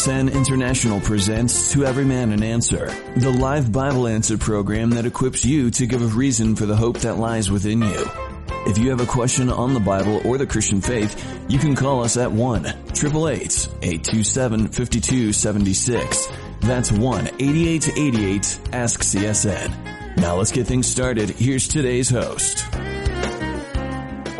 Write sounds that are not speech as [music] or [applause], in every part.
CSN International presents To Every Man an Answer, the live Bible answer program that equips you to give a reason for the hope that lies within you. If you have a question on the Bible or the Christian faith, you can call us at 1-888-827-5276. That's 1-8888-ASK-CSN. Now let's get things started. Here's today's host.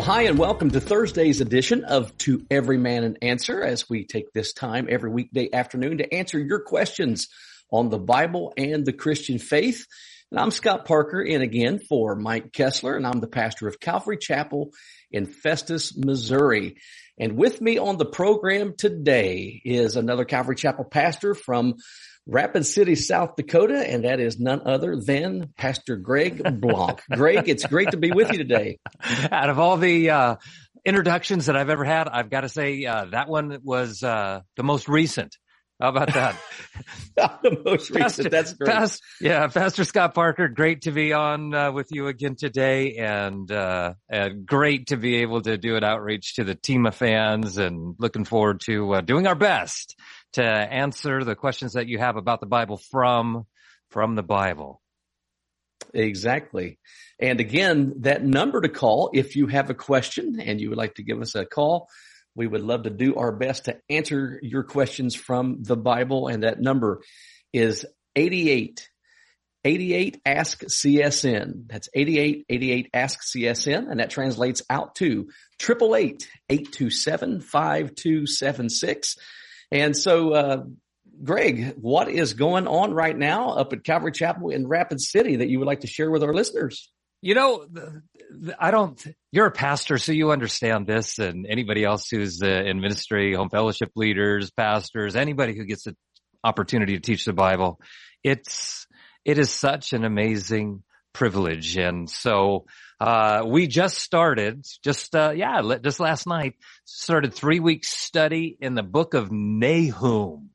Well, hi and welcome to Thursday's edition of To Every Man an Answer as we take this time every weekday afternoon to answer your questions on the Bible and the Christian faith. And I'm Scott Parker in again for Mike Kestler and I'm the pastor of Calvary Chapel in Festus, Missouri. And with me on the program today is another Calvary Chapel pastor from Rapid City, South Dakota, and that is none other than Pastor Greg Blanc. [laughs] Greg, it's great to be with you today. Out of all the uh, introductions that I've ever had, I've got to say uh, that one was uh, the most recent. How about that? [laughs] the most Pastor, recent. That's great. Pastor, yeah, Pastor Scott Parker, great to be on uh, with you again today, and, uh, and great to be able to do an outreach to the team of fans, and looking forward to uh, doing our best to answer the questions that you have about the Bible from, from the Bible. Exactly. And again, that number to call if you have a question and you would like to give us a call, we would love to do our best to answer your questions from the Bible. And that number is 88 88 ask CSN. That's 88 88 ask CSN. And that translates out to 888 827 5276. And so, uh, Greg, what is going on right now up at Calvary Chapel in Rapid City that you would like to share with our listeners? You know, I don't, you're a pastor, so you understand this and anybody else who's uh, in ministry, home fellowship leaders, pastors, anybody who gets an opportunity to teach the Bible. It's, it is such an amazing privilege. And so, uh, we just started, just, uh, yeah, just last night, started three weeks study in the book of Nahum.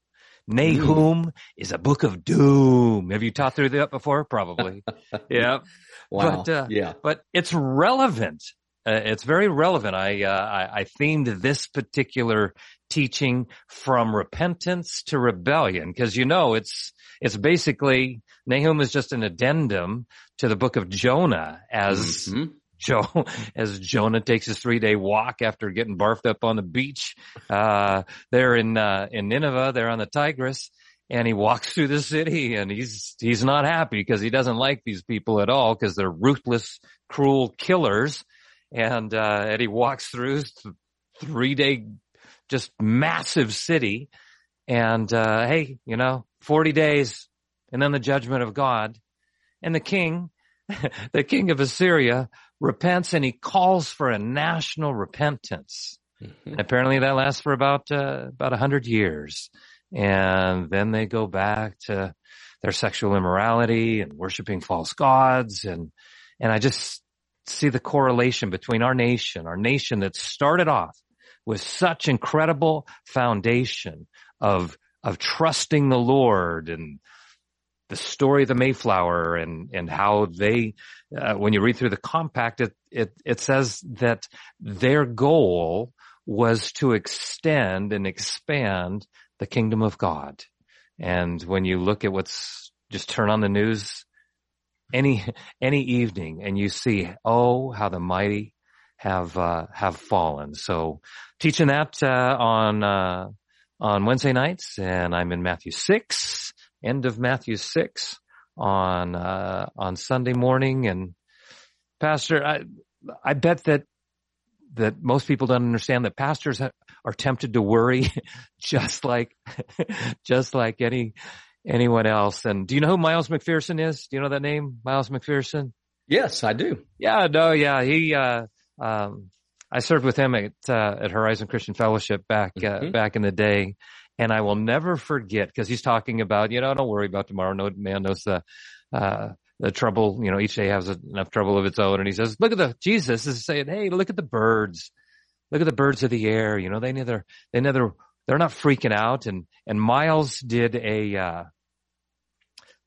Nahum mm. is a book of doom. Have you taught through that before? Probably. [laughs] yeah. Wow. But, uh, yeah. But it's relevant. Uh, it's very relevant. I, uh, I, I themed this particular teaching from repentance to rebellion because you know it's it's basically Nahum is just an addendum to the book of Jonah as mm-hmm. Joe, [laughs] as Jonah takes his three day walk after getting barfed up on the beach, uh, there in, uh, in Nineveh, there on the Tigris. And he walks [laughs] through the city and he's, he's not happy because he doesn't like these people at all because they're ruthless, cruel killers. And, uh, and he walks through three day, just massive city. And, uh, hey, you know, 40 days and then the judgment of God. And the king, [laughs] the king of Assyria repents and he calls for a national repentance. Mm-hmm. And apparently that lasts for about, uh, about a hundred years. And then they go back to their sexual immorality and worshiping false gods. And, and I just see the correlation between our nation, our nation that started off with such incredible foundation of, of trusting the Lord and the story of the Mayflower and, and how they, uh, when you read through the compact, it, it, it says that their goal was to extend and expand the kingdom of God. And when you look at what's, just turn on the news any, any evening and you see, oh, how the mighty have, uh, have fallen. So teaching that, uh, on, uh, on Wednesday nights and I'm in Matthew 6 end of Matthew 6 on, uh, on Sunday morning. And pastor, I, I bet that, that most people don't understand that pastors are tempted to worry [laughs] just like, [laughs] just like any, anyone else. And do you know who Miles McPherson is? Do you know that name? Miles McPherson? Yes, I do. Yeah, no, yeah. He, uh, um, I served with him at, uh, at Horizon Christian Fellowship back, uh, mm-hmm. back in the day. And I will never forget because he's talking about, you know, don't worry about tomorrow. No man knows the, uh, the trouble, you know, each day has enough trouble of its own. And he says, look at the, Jesus is saying, Hey, look at the birds. Look at the birds of the air. You know, they neither, they neither, they're not freaking out. And, and Miles did a, uh, uh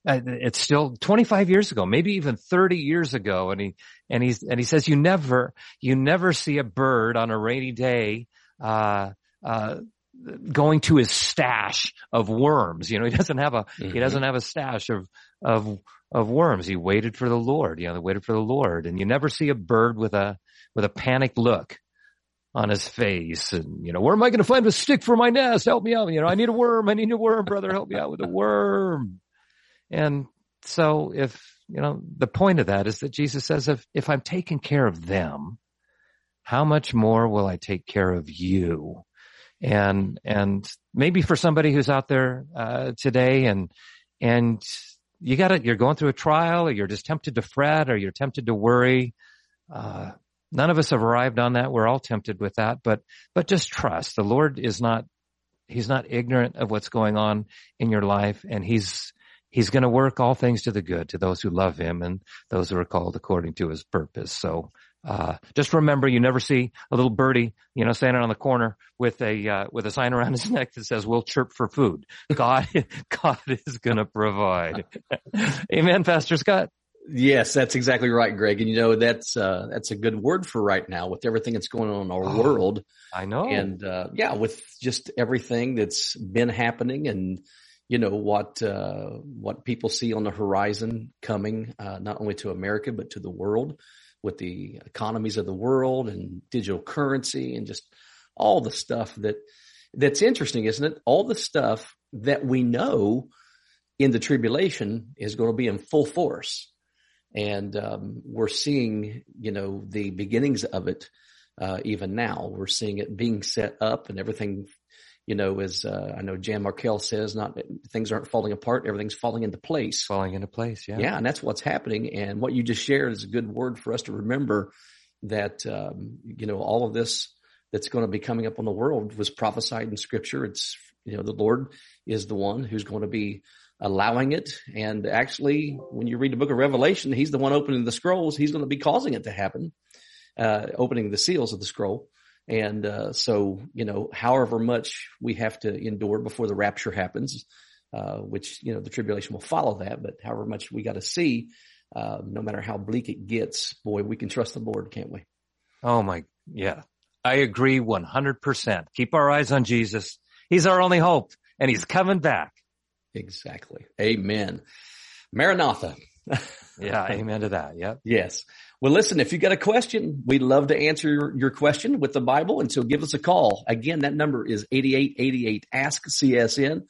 it's still 25 years ago, maybe even 30 years ago. And he, and he's, and he says, you never, you never see a bird on a rainy day, uh, uh, going to his stash of worms. You know, he [laughs] doesn't have a, mm-hmm. he doesn't have a stash of, of, of worms. He waited for the Lord, you know, they waited for the Lord and you never see a bird with a, with a panicked look on his face and, you know, where am I going to find a stick for my nest? Help me out. You know, I need a worm. I need a worm, brother. Help me out with a worm. And so if, you know, the point of that is that Jesus says, if, if I'm taking care of them, how much more will I take care of you? And, and maybe for somebody who's out there, uh, today and, and you got it, you're going through a trial or you're just tempted to fret or you're tempted to worry. Uh, none of us have arrived on that. We're all tempted with that, but, but just trust the Lord is not, he's not ignorant of what's going on in your life and he's, he's going to work all things to the good to those who love him and those who are called according to his purpose. So, uh, just remember you never see a little birdie, you know, standing on the corner with a, uh, with a sign around his neck that says, we'll chirp for food. God, [laughs] God is going to provide. [laughs] Amen, Pastor Scott. Yes, that's exactly right, Greg. And you know, that's, uh, that's a good word for right now with everything that's going on in our oh, world. I know. And, uh, yeah, with just everything that's been happening and, you know what uh, what people see on the horizon coming, uh, not only to America but to the world, with the economies of the world and digital currency and just all the stuff that that's interesting, isn't it? All the stuff that we know in the tribulation is going to be in full force, and um, we're seeing, you know, the beginnings of it. Uh, even now, we're seeing it being set up and everything you know, as uh, I know Jan Markell says, not things aren't falling apart, everything's falling into place. Falling into place, yeah. Yeah, and that's what's happening. And what you just shared is a good word for us to remember that um, you know all of this that's going to be coming up on the world was prophesied in Scripture. It's you know the Lord is the one who's going to be allowing it. And actually, when you read the book of Revelation, He's the one opening the scrolls. He's going to be causing it to happen, uh, opening the seals of the scroll. And uh, so, you know, however much we have to endure before the rapture happens, uh, which, you know, the tribulation will follow that, but however much we got to see, uh, no matter how bleak it gets, boy, we can trust the Lord, can't we? Oh my, yeah. I agree 100%. Keep our eyes on Jesus. He's our only hope and he's coming back. Exactly. Amen. Maranatha. [laughs] yeah. Amen to that. Yep. Yes. Well, listen, if you got a question, we'd love to answer your, question with the Bible. And so give us a call. Again, that number is 8888 ask CSN.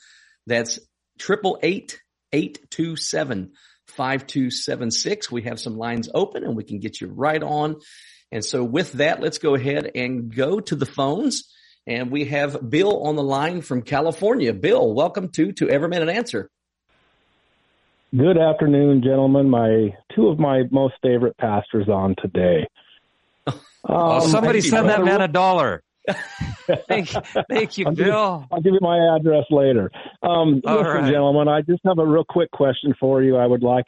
That's triple eight eight two seven five two seven six. We have some lines open and we can get you right on. And so with that, let's go ahead and go to the phones. And we have Bill on the line from California. Bill, welcome to, to Every an Answer. Good afternoon, gentlemen. My two of my most favorite pastors on today. [laughs] Um, somebody send that man a dollar. [laughs] thank, thank you, I'll Bill. Give, I'll give you my address later. Um, listen, right. gentlemen, I just have a real quick question for you. I would like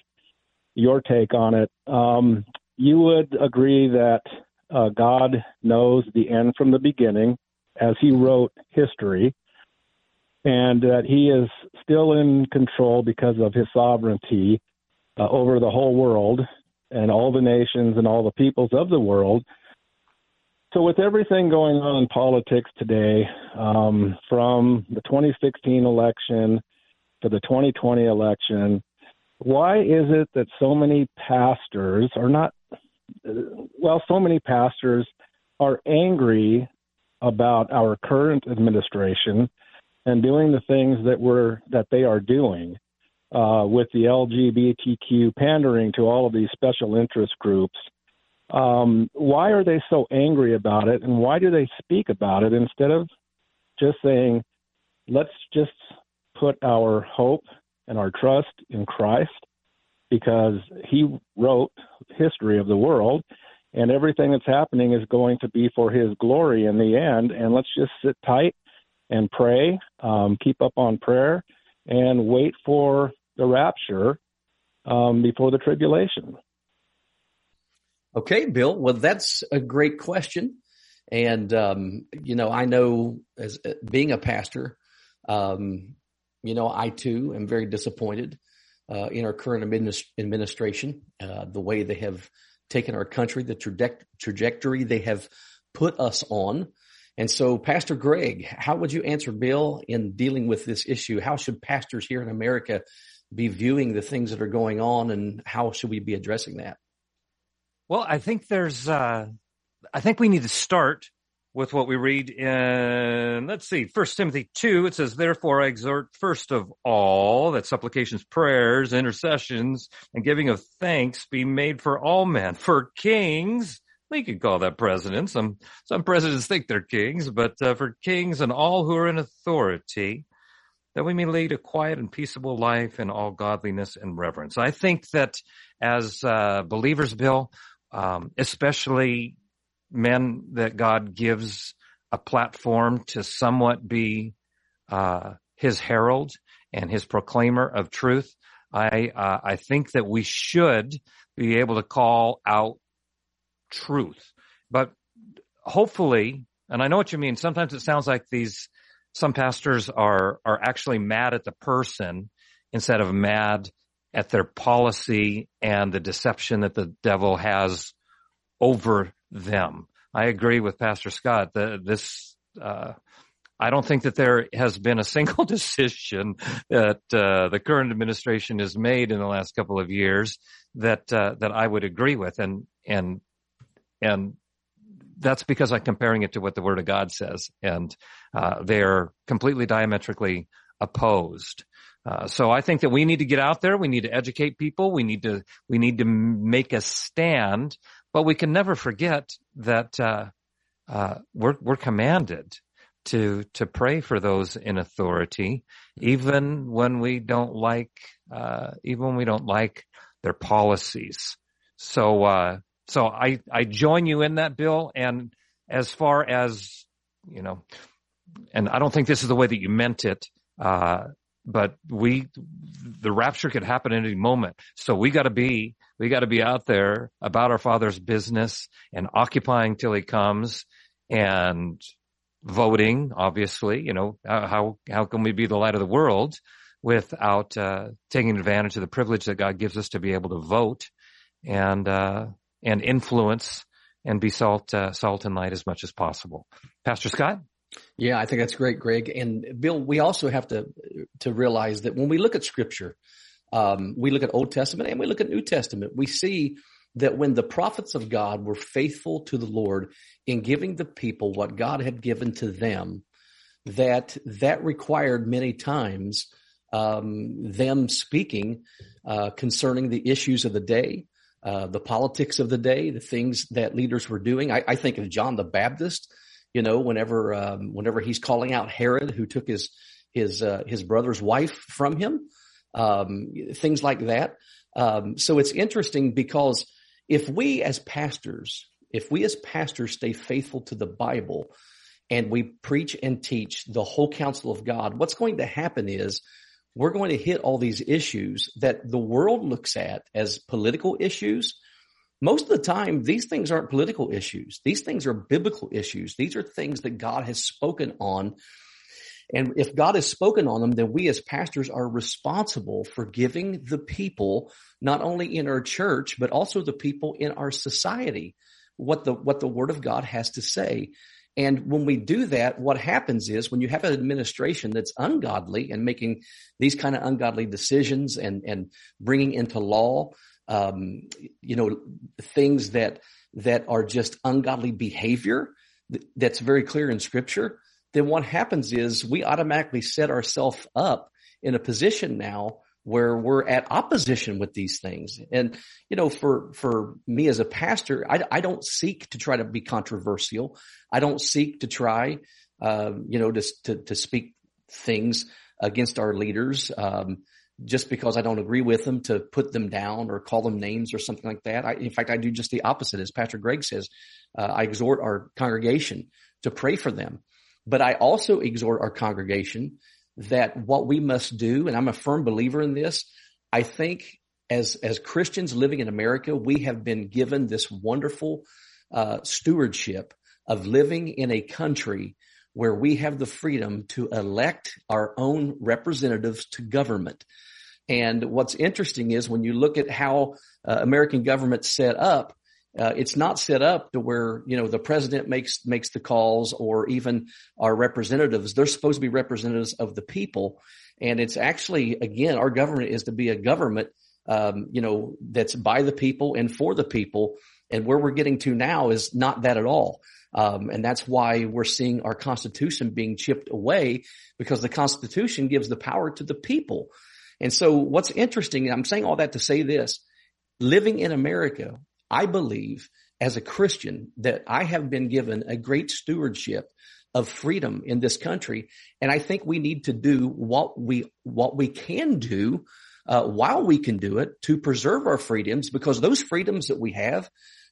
your take on it. Um, you would agree that uh, God knows the end from the beginning, as He wrote history, and that he is still in control because of his sovereignty uh, over the whole world and all the nations and all the peoples of the world. So, with everything going on in politics today, um, from the 2016 election to the 2020 election, why is it that so many pastors are not, well, so many pastors are angry about our current administration and doing the things that we're that they are doing uh, with the LGBTQ pandering to all of these special interest groups. Um, why are they so angry about it, and why do they speak about it instead of just saying, "Let's just put our hope and our trust in Christ," because He wrote history of the world, and everything that's happening is going to be for His glory in the end. And let's just sit tight and pray, um, keep up on prayer, and wait for the rapture um, before the tribulation. Okay, Bill. Well, that's a great question. And, um, you know, I know as uh, being a pastor, um, you know, I too am very disappointed uh, in our current administration, uh, the way they have taken our country, the traje- trajectory they have put us on And so, Pastor Greg, how would you answer Bill in dealing with this issue? How should pastors here in America be viewing the things that are going on and how should we be addressing that? Well, I think there's, uh, I think we need to start with what we read in, let's see, First Timothy 2. It says, therefore I exhort first of all that supplications, prayers, intercessions, and giving of thanks be made for all men, for kings. We could call that presidents. Some, some presidents think they're kings, but uh, for kings and all who are in authority, that we may lead a quiet and peaceable life in all godliness and reverence. I think that as uh, believers, Bill, um, especially men that God gives a platform to somewhat be uh, his herald and his proclaimer of truth. I uh, I think that we should be able to call out truth, but hopefully, and I know what you mean. Sometimes it sounds like these some pastors are are actually mad at the person instead of mad at their policy and the deception that the devil has over them. I agree with Pastor Scott that this, uh, I don't think that there has been a single [laughs] decision that uh, the current administration has made in the last couple of years that uh, that I would agree with, and and and that's because I'm comparing it to what the Word of God says, and uh, they're completely diametrically opposed. Uh, so I think that we need to get out there. We need to educate people. We need to we need to make a stand but we can never forget that uh, uh, we're we're commanded to to pray for those in authority, even when we don't like uh, even when we don't like their policies. So uh, so I I join you in that bill. And as far as you know, and I don't think this is the way that you meant it. Uh, but we, the rapture could happen at any moment. So we got to be, we got to be out there about our father's business and occupying till he comes and voting, obviously, you know, how, how can we be the light of the world without, uh, taking advantage of the privilege that God gives us to be able to vote and, uh, and influence and be salt, uh, salt and light as much as possible. Pastor Scott? Yeah, I think that's great, Greg. And Bill, we also have to to realize that when we look at Scripture, um, we look at Old Testament and we look at New Testament. We see that when the prophets of God were faithful to the Lord in giving the people what God had given to them, that that required many times um, them speaking uh, concerning the issues of the day, uh, the politics of the day, the things that leaders were doing. I, I think of John the Baptist you know, whenever um, whenever he's calling out Herod, who took his his uh, his brother's wife from him, um, things like that. Um, so it's interesting because if we as pastors, if we as pastors stay faithful to the Bible and we preach and teach the whole counsel of God, what's going to happen is we're going to hit all these issues that the world looks at as political issues most of the time, these things aren't political issues. These things are biblical issues. These are things that God has spoken on. And if God has spoken on them, then we as pastors are responsible for giving the people, not only in our church, but also the people in our society, what the, what the word of God has to say. And when we do that, what happens is when you have an administration that's ungodly and making these kind of ungodly decisions and, and bringing into law um, you know, things that, that are just ungodly behavior that's very clear in scripture, then what happens is we automatically set ourselves up in a position now where we're at opposition with these things. And, you know, for, for me as a pastor, I, I don't seek to try to be controversial. I don't seek to try, uh, you know, to, to, to speak things against our leaders. Um, just because I don't agree with them to put them down or call them names or something like that. I, in fact, I do just the opposite. As Pastor Greg says, uh, I exhort our congregation to pray for them, but I also exhort our congregation that what we must do, and I'm a firm believer in this. I think as, as Christians living in America, we have been given this wonderful, uh, stewardship of living in a country where we have the freedom to elect our own representatives to government. And what's interesting is when you look at how uh, American government set up, uh, it's not set up to where you know the president makes makes the calls or even our representatives. They're supposed to be representatives of the people, and it's actually again our government is to be a government, um, you know, that's by the people and for the people. And where we're getting to now is not that at all. Um, and that's why we're seeing our Constitution being chipped away because the Constitution gives the power to the people. And so what's interesting, I'm saying all that to say this, living in America, I believe as a Christian that I have been given a great stewardship of freedom in this country. And I think we need to do what we, what we can do, uh, while we can do it to preserve our freedoms because those freedoms that we have,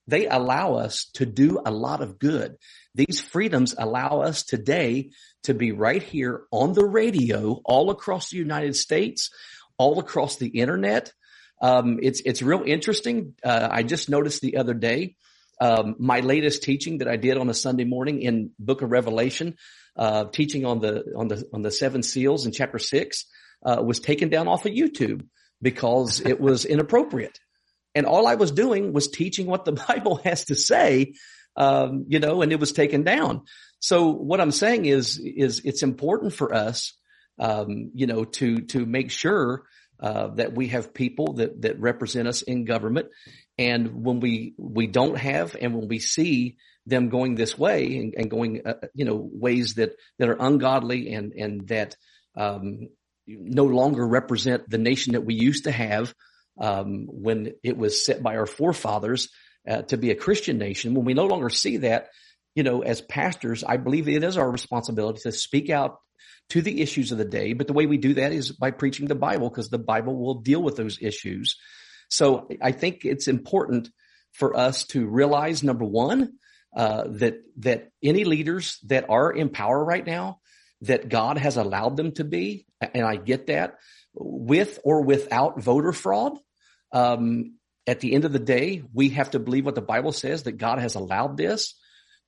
they allow us to do a lot of good. These freedoms allow us today to be right here on the radio all across the United States, all across the internet. Um, it's, it's real interesting. Uh, I just noticed the other day, um, my latest teaching that I did on a Sunday morning in book of Revelation, uh, teaching on the, on the, on the seven seals in chapter six, uh, was taken down off of YouTube because it was inappropriate. And all I was doing was teaching what the [laughs] Bible has to say, um, you know, and it was taken down. So what I'm saying is, is it's important for us, um, you know, to, to make sure, uh, that we have people that, that represent us in government. And when we, we don't have, and when we see them going this way and, and going, uh, you know, ways that, that are ungodly and, and that, um, no longer represent the nation that we used to have, um, when it was set by our forefathers uh, to be a Christian nation. When we no longer see that, you know, as pastors, I believe it is our responsibility to speak out to the issues of the day. But the way we do that is by preaching the Bible because the Bible will deal with those issues. So I think it's important for us to realize number one, uh, that, that any leaders that are in power right now, that God has allowed them to be, and I get that, with or without voter fraud, um, at the end of the day, we have to believe what the Bible says that God has allowed this.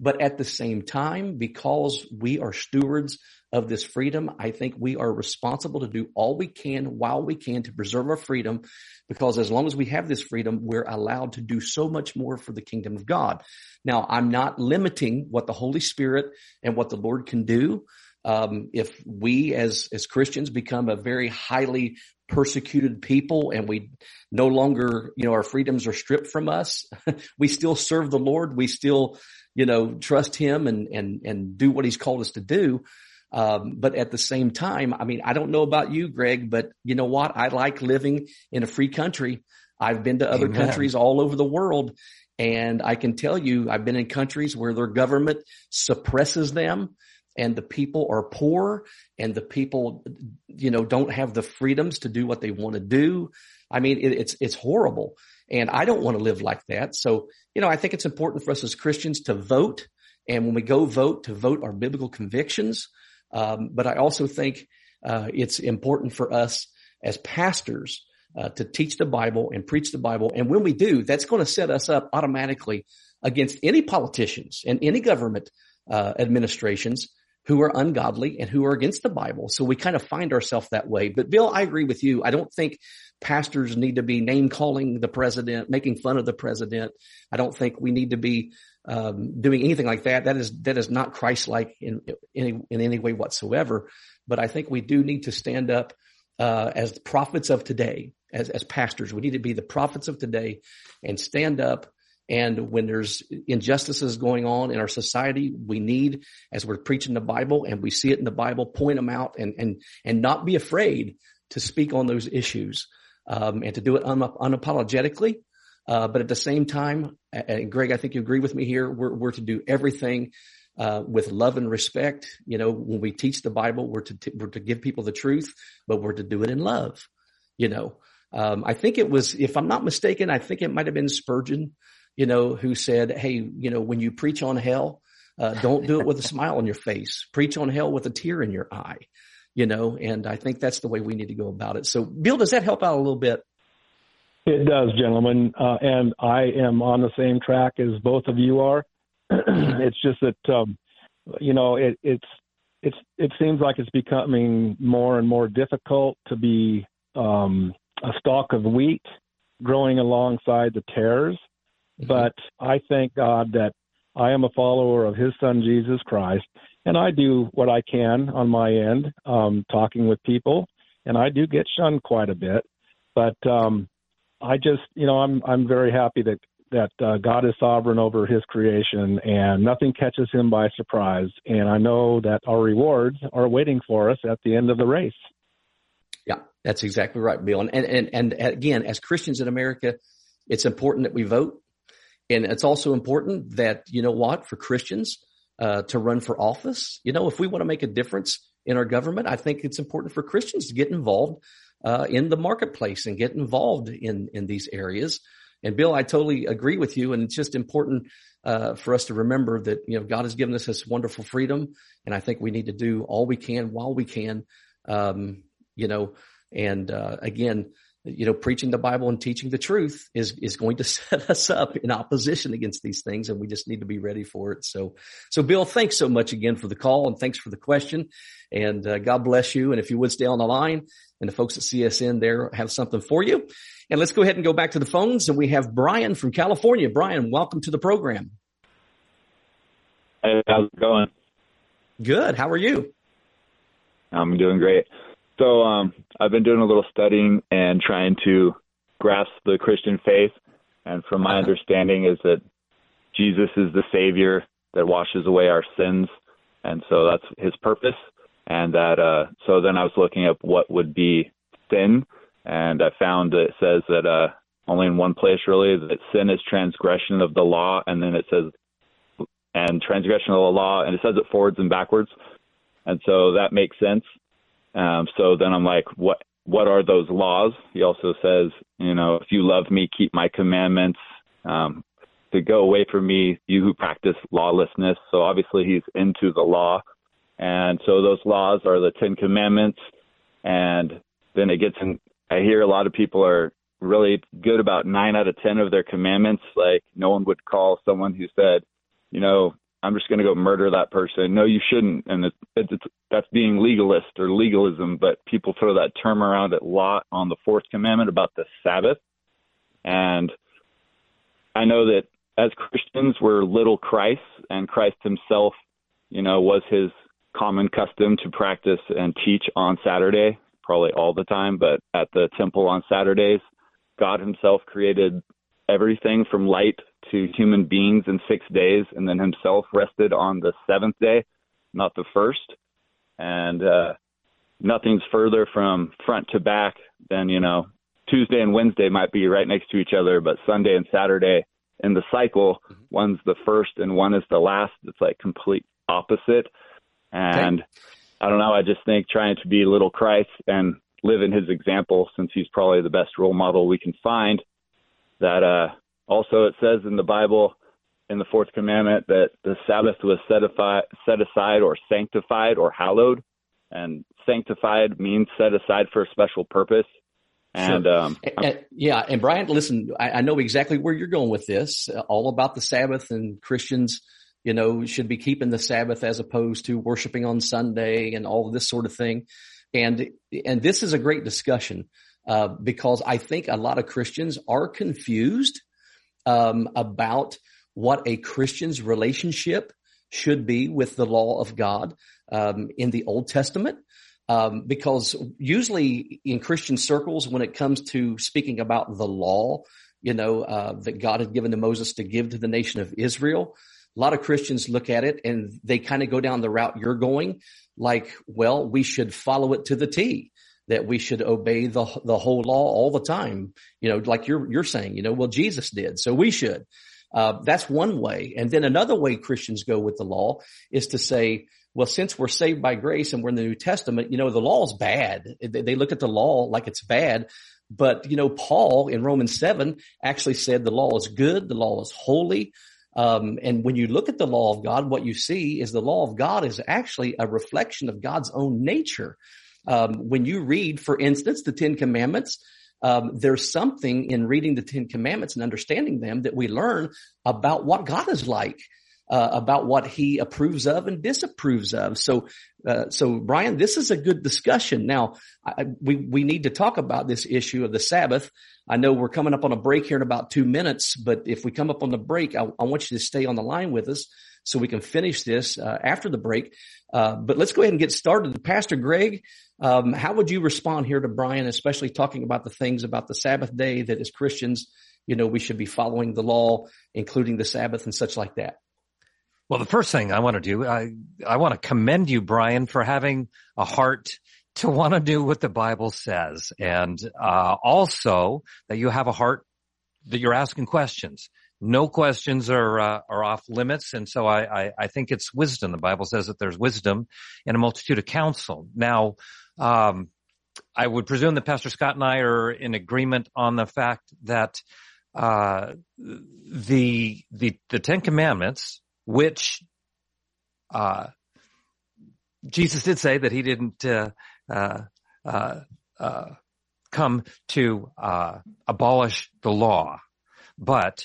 But at the same time, because we are stewards of this freedom, I think we are responsible to do all we can while we can to preserve our freedom. Because as long as we have this freedom, we're allowed to do so much more for the kingdom of God. Now, I'm not limiting what the Holy Spirit and what the Lord can do. Um, if we as as Christians become a very highly persecuted people and we no longer, you know, our freedoms are stripped from us. [laughs] we still serve the Lord. We still, you know, trust him and, and, and do what he's called us to do. Um, but at the same time, I mean, I don't know about you, Greg, but you know what? I like living in a free country. I've been to other Amen. countries all over the world and I can tell you, I've been in countries where their government suppresses them and the people are poor and the people, you know, don't have the freedoms to do what they want to do. I mean, it, it's, it's horrible. And I don't want to live like that. So, you know, I think it's important for us as Christians to vote. And when we go vote, to vote our biblical convictions. Um, but I also think, uh, it's important for us as pastors, uh, to teach the Bible and preach the Bible. And when we do, that's going to set us up automatically against any politicians and any government, uh, administrations who are ungodly and who are against the Bible. So we kind of find ourselves that way. But Bill, I agree with you. I don't think pastors need to be name calling the president, making fun of the president. I don't think we need to be um, doing anything like that. That is that is not Christ-like in any in any way whatsoever. But I think we do need to stand up uh, as the prophets of today, as as pastors. We need to be the prophets of today and stand up and when there's injustices going on in our society, we need, as we're preaching the Bible and we see it in the Bible, point them out and, and, and not be afraid to speak on those issues, um, and to do it un- unapologetically. Uh, but at the same time, and Greg, I think you agree with me here. We're, we're to do everything, uh, with love and respect. You know, when we teach the Bible, we're to, t- we're to give people the truth, but we're to do it in love. You know, um, I think it was, if I'm not mistaken, I think it might have been Spurgeon you know, who said, Hey, you know, when you preach on hell, uh, don't do it with a [laughs] smile on your face. Preach on hell with a tear in your eye, you know, and I think that's the way we need to go about it. So Bill, does that help out a little bit? It does, gentlemen. Uh, and I am on the same track as both of you are. [clears throat] it's just that, um, you know, it, it's, it's, it seems like it's becoming more and more difficult to be um, a stalk of wheat growing alongside the tares Mm-hmm. But I thank God that I am a follower of His Son Jesus Christ, and I do what I can on my end, um, talking with people, and I do get shunned quite a bit. But um, I just, you know, I'm I'm very happy that that uh, God is sovereign over His creation, and nothing catches Him by surprise. And I know that our rewards are waiting for us at the end of the race. Yeah, that's exactly right, Bill. And and and again, as Christians in America, it's important that we vote, and it's also important that you know what for Christians uh, to run for office. You know, if we want to make a difference in our government, I think it's important for Christians to get involved uh, in the marketplace and get involved in in these areas. And Bill, I totally agree with you. And it's just important uh, for us to remember that you know God has given us this wonderful freedom, and I think we need to do all we can while we can. Um, you know, and uh, again, you know, preaching the Bible and teaching the truth is is going to [laughs] set us up in opposition against these things, and we just need to be ready for it. So, so Bill, thanks so much again for the call and thanks for the question, and uh, God bless you. And if you would stay on the line, and the folks at CSN there have something for you. And let's go ahead and go back to the phones, and we have Brian from California. Brian, welcome to the program. Hey, how's it going? Good. How are you? I'm doing great. So um, I've been doing a little studying and trying to grasp the Christian faith. And from my uh-huh. understanding is that Jesus is the Savior that washes away our sins, and so that's His purpose. And that uh, so then I was looking up what would be sin, and I found that it says that uh, only in one place really that sin is transgression of the law, and then it says and transgression of the law, and it says it forwards and backwards, and so that makes sense. Um, so then I'm like, what what are those laws? He also says, you know, if you love me, keep my commandments. Um, to go away from me, you who practice lawlessness. So obviously he's into the law, and so those laws are the Ten Commandments. And then it gets in. I hear a lot of people are really good about nine out of ten of their commandments. Like no one would call someone who said, you know, I'm just going to go murder that person. No, you shouldn't. And it, it, it's, that's being legalist or legalism. But people throw that term around a lot on the fourth commandment about the Sabbath. And I know that as Christians, we're little Christ, and Christ himself, you know, was his common custom to practice and teach on Saturday, probably all the time, but at the temple on Saturdays, God himself created everything from light to human beings in six days, and then himself rested on the seventh day, not the first. And uh, nothing's further from front to back than, you know, Tuesday and Wednesday might be right next to each other, but Sunday and Saturday in the cycle, mm-hmm. one's the first and one is the last. It's like complete opposite. And okay. I don't know, I just think trying to be little Christ and live in his example, since he's probably the best role model we can find, that uh, also, it says in the Bible, in the fourth commandment, that the Sabbath was set, aside, set aside or sanctified or hallowed. And sanctified means set aside for a special purpose. And, sure. um, and, yeah, and Brian, listen, I, I, know exactly where you're going with this. Uh, all about the Sabbath and Christians, you know, should be keeping the Sabbath as opposed to worshiping on Sunday and all this sort of thing. And and this is a great discussion uh, because I think a lot of Christians are confused um, about what a Christian's relationship should be with the law of God um, in the Old Testament. Um, because usually in Christian circles, when it comes to speaking about the law, you know, uh, that God had given to Moses to give to the nation of Israel, a lot of Christians look at it and they kind of go down the route you're going, like, well, we should follow it to the T that we should obey the the whole law all the time. You know, like you're you're saying, you know, well Jesus did, so we should. Uh, that's one way, and then another way Christians go with the law is to say, well, since we're saved by grace and we're in the New Testament, you know, the law is bad. They look at the law like it's bad. But, you know, Paul in Romans 7 actually said the law is good, the law is holy. Um, and when you look at the law of God, what you see is the law of God is actually a reflection of God's own nature. Um, when you read, for instance, the Ten Commandments, um, there's something in reading the Ten Commandments and understanding them that we learn about what God is like. Uh, about what he approves of and disapproves of. So, uh, so Brian, this is a good discussion. Now, I, we we need to talk about this issue of the Sabbath. I know we're coming up on a break here in about two minutes, but if we come up on the break, I, I want you to stay on the line with us so we can finish this uh, after the break. Uh, but let's go ahead and get started. Pastor Greg, um, how would you respond here to Brian, especially talking about the things about the Sabbath day that as Christians, you know, we should be following the law, including the Sabbath and such like that? Well, the first thing I want to do, I, I want to commend you, Brian, for having a heart to want to do what the Bible says. And, uh, also that you have a heart that you're asking questions no questions are uh, are off limits, and so I, I, I think it's wisdom. The Bible says that there's wisdom in a multitude of counsel. Now, um, I would presume that Pastor Scott and I are in agreement on the fact that uh, the the the Ten Commandments, which uh, Jesus did say that he didn't uh, uh, uh, come to abolish the law, but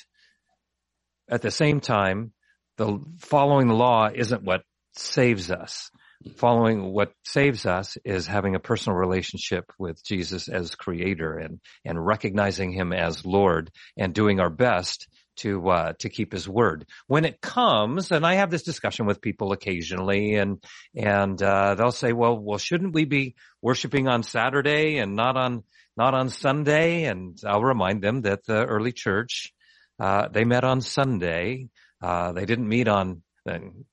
at the same time, the following the law isn't what saves us. Following what saves us is having a personal relationship with Jesus as creator and, and recognizing him as Lord and doing our best to uh, to keep his word. When it comes, and I have this discussion with people occasionally, and and uh, they'll say, "Well, well, shouldn't we be worshiping on Saturday and not on not on Sunday?" And I'll remind them that the early church uh, they met on Sunday. Uh, they didn't meet on,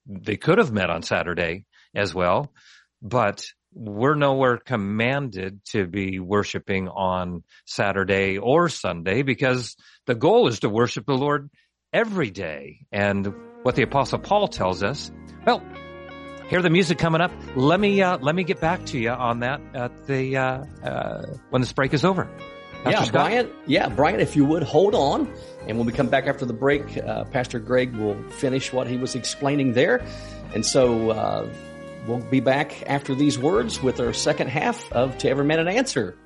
they could have met on Saturday as well, but we're nowhere commanded to be worshiping on Saturday or Sunday because the goal is to worship the Lord every day. And what the apostle Paul tells us, well, hear the music coming up. Let me, uh, let me get back to you on that at the, uh, uh, when this break is over. Yeah, Scott? Brian. Yeah, Brian, if you would hold on. And when we come back after the break, uh, Pastor Greg will finish what he was explaining there. And so uh, we'll be back after these words with our second half of To Every Man an Answer.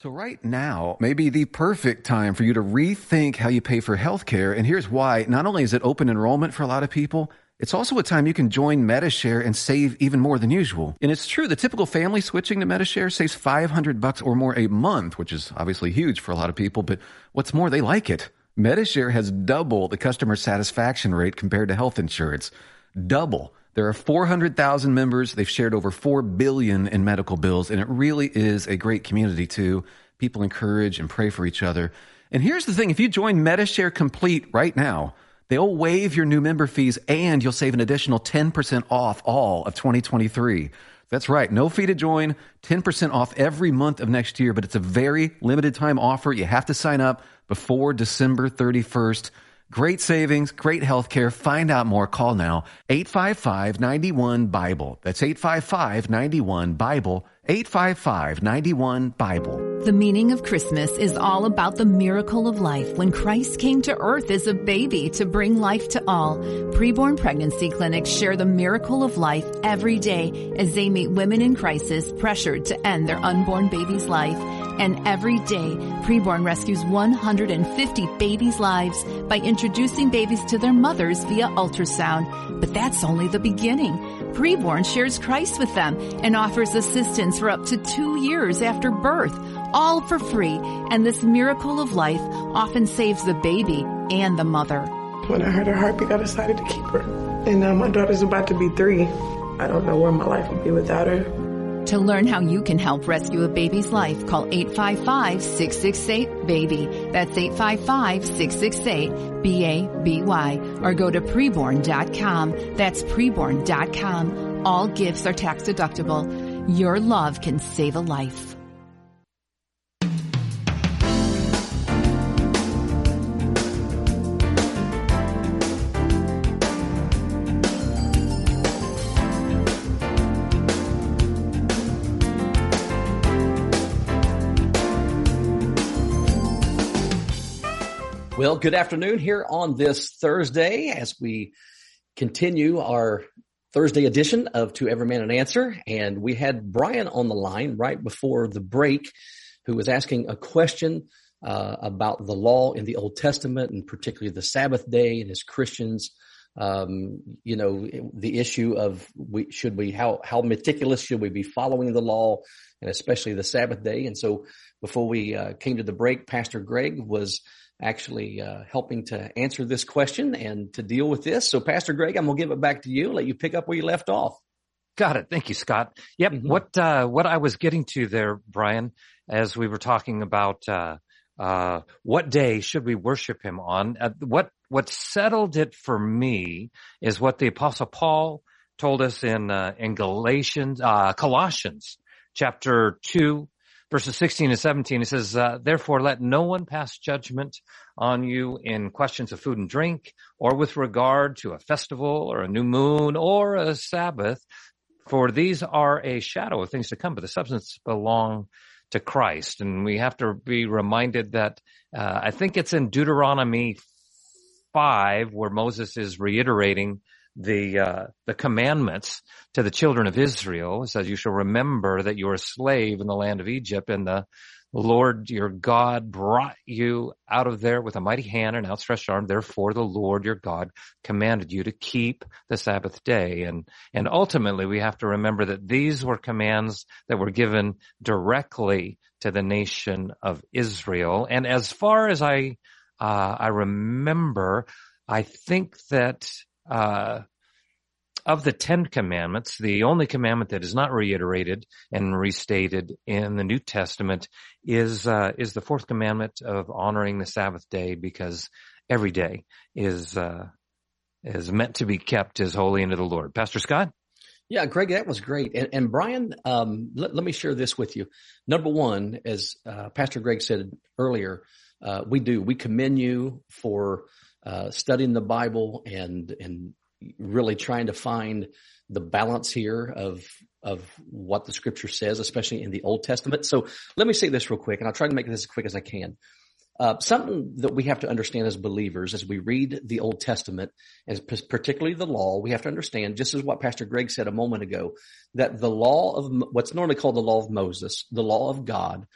So right now may be the perfect time for you to rethink how you pay for healthcare. And here's why. Not only is it open enrollment for a lot of people, it's also a time you can join Medi-Share and save even more than usual. And it's true, the typical family switching to Medi-Share saves 500 bucks or more a month, which is obviously huge for a lot of people, but what's more, they like it. Medi-Share has double the customer satisfaction rate compared to health insurance. Double. There are 400,000 members. They've shared over 4 billion in medical bills, and it really is a great community too. People encourage and pray for each other. And here's the thing, if you join Medi-Share Complete right now, They'll waive your new member fees and you'll save an additional 10% off all of 2023. That's right. No fee to join, 10% off every month of next year, but it's a very limited time offer. You have to sign up before December 31st. Great savings, great health care. Find out more. Call now 855 91 Bible. That's 855 91 Bible. 855 91 Bible. The meaning of Christmas is all about the miracle of life when Christ came to earth as a baby to bring life to all. Preborn pregnancy clinics share the miracle of life every day as they meet women in crisis pressured to end their unborn baby's life. And every day, Preborn rescues 150 babies' lives by introducing babies to their mothers via ultrasound. But that's only the beginning. Preborn shares Christ with them and offers assistance for up to two years after birth, all for free. And this miracle of life often saves the baby and the mother. When I heard her heartbeat, I decided to keep her. And now my daughter's about to be three. I don't know where my life would be without her. To learn how you can help rescue a baby's life, call 855-668-BABY. That's 855-668-B-A-B-Y. Or go to preborn.com. That's preborn.com. All gifts are tax deductible. Your love can save a life. Well, good afternoon here on this Thursday as we continue our Thursday edition of To Every Man an Answer. And we had Brian on the line right before the break who was asking a question uh, about the law in the Old Testament and particularly the Sabbath day and as Christians, um, you know, the issue of we, should we, how, how meticulous should we be following the law and especially the Sabbath day? And so before we uh, came to the break, Pastor Greg was actually uh, helping to answer this question and to deal with this. So Pastor Greg, I'm going to give it back to you, let you pick up where you left off. Got it. Thank you, Scott. Yep. Mm-hmm. What, uh, what I was getting to there, Brian, as we were talking about, uh, uh, what day should we worship him on? Uh, what, what settled it for me is what the apostle Paul told us in, uh, in Galatians, uh, Colossians chapter two, verses 16 and 17. it says, uh, therefore let no one pass judgment on you in questions of food and drink or with regard to a festival or a new moon or a Sabbath, for these are a shadow of things to come, but the substance belong to Christ. And we have to be reminded that uh, I think it's in Deuteronomy 5 where Moses is reiterating the uh, the commandments to the children of Israel. It says, "You shall remember that you are a slave in the land of Egypt, and the Lord your God brought you out of there with a mighty hand and outstretched arm. Therefore, the Lord your God commanded you to keep the Sabbath day. And, and ultimately we have to remember that these were commands that were given directly to the nation of Israel. And as far as I, uh, I remember, I think that, uh, of the Ten Commandments, the only commandment that is not reiterated and restated in the New Testament is uh, is the fourth commandment of honoring the Sabbath day, because every day is uh, is meant to be kept as holy unto the Lord. Pastor Scott. Yeah, Greg, that was great. And, and Brian, um, let, let, me share this with you. Number one, as uh, Pastor Greg said earlier, uh, we do we commend you for uh, studying the Bible and and really trying to find the balance here of of what the scripture says, especially in the Old Testament. So let me say this real quick, and I'll try to make this as quick as I can. Uh, something that we have to understand as believers as we read the Old Testament, and particularly the law, we have to understand, just as what Pastor Greg said a moment ago, that the law of what's normally called the law of Moses, the law of God,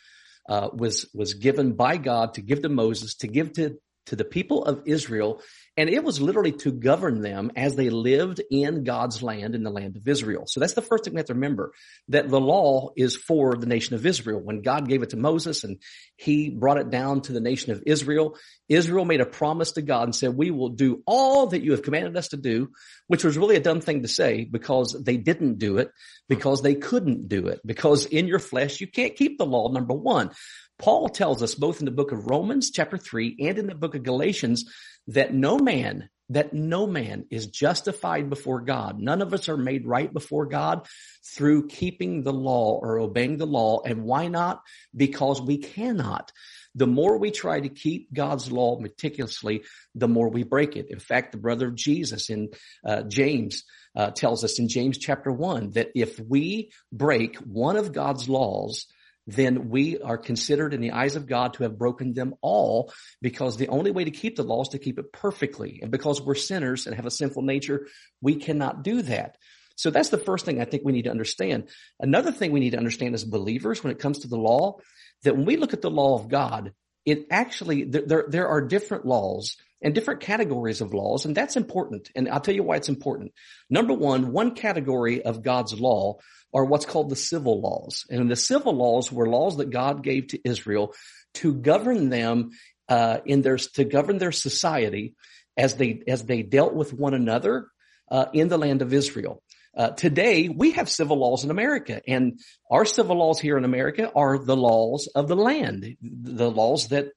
uh, was was given by God to give to Moses to give to to the people of Israel and it was literally to govern them as they lived in God's land, in the land of Israel. So that's the first thing we have to remember, that the law is for the nation of Israel. When God gave it to Moses and he brought it down to the nation of Israel, Israel made a promise to God and said, we will do all that you have commanded us to do, which was really a dumb thing to say because they didn't do it, because they couldn't do it, because in your flesh, you can't keep the law, number one. Paul tells us both in the book of Romans chapter three and in the book of Galatians that no man, that no man is justified before God. None of us are made right before God through keeping the law or obeying the law. And why not? Because we cannot. The more we try to keep God's law meticulously, the more we break it. In fact, the brother of Jesus in uh, James uh, tells us in James chapter one that if we break one of God's laws, then we are considered in the eyes of God to have broken them all because the only way to keep the law is to keep it perfectly. And because we're sinners and have a sinful nature, we cannot do that. So that's the first thing I think we need to understand. Another thing we need to understand as believers when it comes to the law, that when we look at the law of God, it actually, there, there are different laws and different categories of laws, and that's important. And I'll tell you why it's important. Number one, one category of God's law are what's called the civil laws. And the civil laws were laws that God gave to Israel to govern them uh, in their to govern their society as they as they dealt with one another uh, in the land of Israel. Uh, today we have civil laws in America, and our civil laws here in America are the laws of the land, the laws that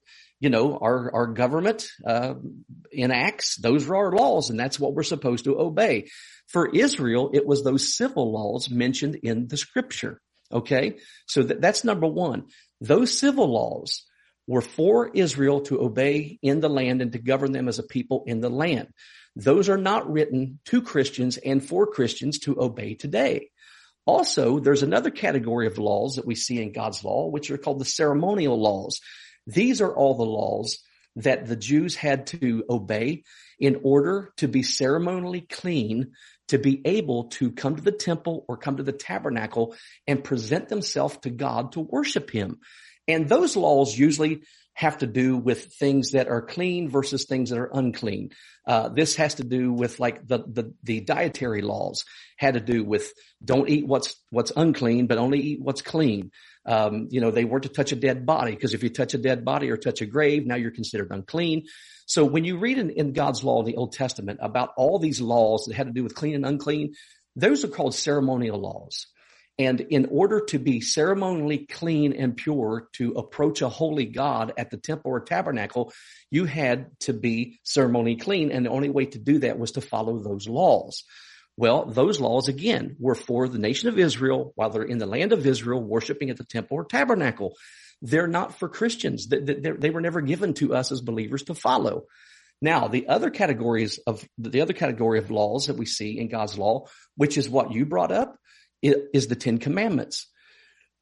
you know our our government uh, enacts. Those are our laws, and that's what we're supposed to obey. For Israel, it was those civil laws mentioned in the scripture. Okay. So that, that's number one. Those civil laws were for Israel to obey in the land and to govern them as a people in the land. Those are not written to Christians and for Christians to obey today. Also, there's another category of laws that we see in God's law, which are called the ceremonial laws. These are all the laws that the Jews had to obey in order to be ceremonially clean to be able to come to the temple or come to the tabernacle and present themselves to God to worship him. And those laws usually have to do with things that are clean versus things that are unclean. Uh, this has to do with like the, the, the dietary laws had to do with don't eat what's, what's unclean, but only eat what's clean. Um, you know, they weren't to touch a dead body because if you touch a dead body or touch a grave, now you're considered unclean. So when you read in, in God's law in the Old Testament about all these laws that had to do with clean and unclean, those are called ceremonial laws. And in order to be ceremonially clean and pure to approach a holy God at the temple or tabernacle, you had to be ceremonially clean. And the only way to do that was to follow those laws. Well, those laws again were for the nation of Israel while they're in the land of Israel worshiping at the temple or tabernacle. They're not for Christians. They were never given to us as believers to follow. Now, the other categories of the other category of laws that we see in God's law, which is what you brought up, is the Ten Commandments.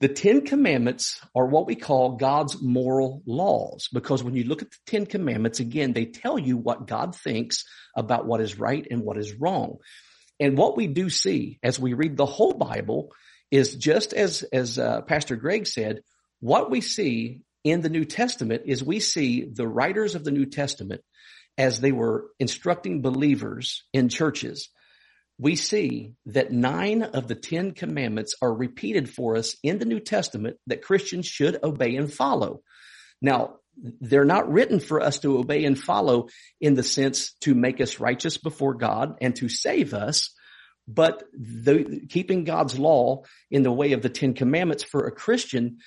The Ten Commandments are what we call God's moral laws because when you look at the Ten Commandments, again, they tell you what God thinks about what is right and what is wrong. And what we do see as we read the whole Bible is just as, as uh, Pastor Greg said, what we see in the New Testament is we see the writers of the New Testament as they were instructing believers in churches we see that nine of the Ten Commandments are repeated for us in the New Testament that Christians should obey and follow. Now, they're not written for us to obey and follow in the sense to make us righteous before God and to save us, but the, keeping God's law in the way of the Ten Commandments for a Christian,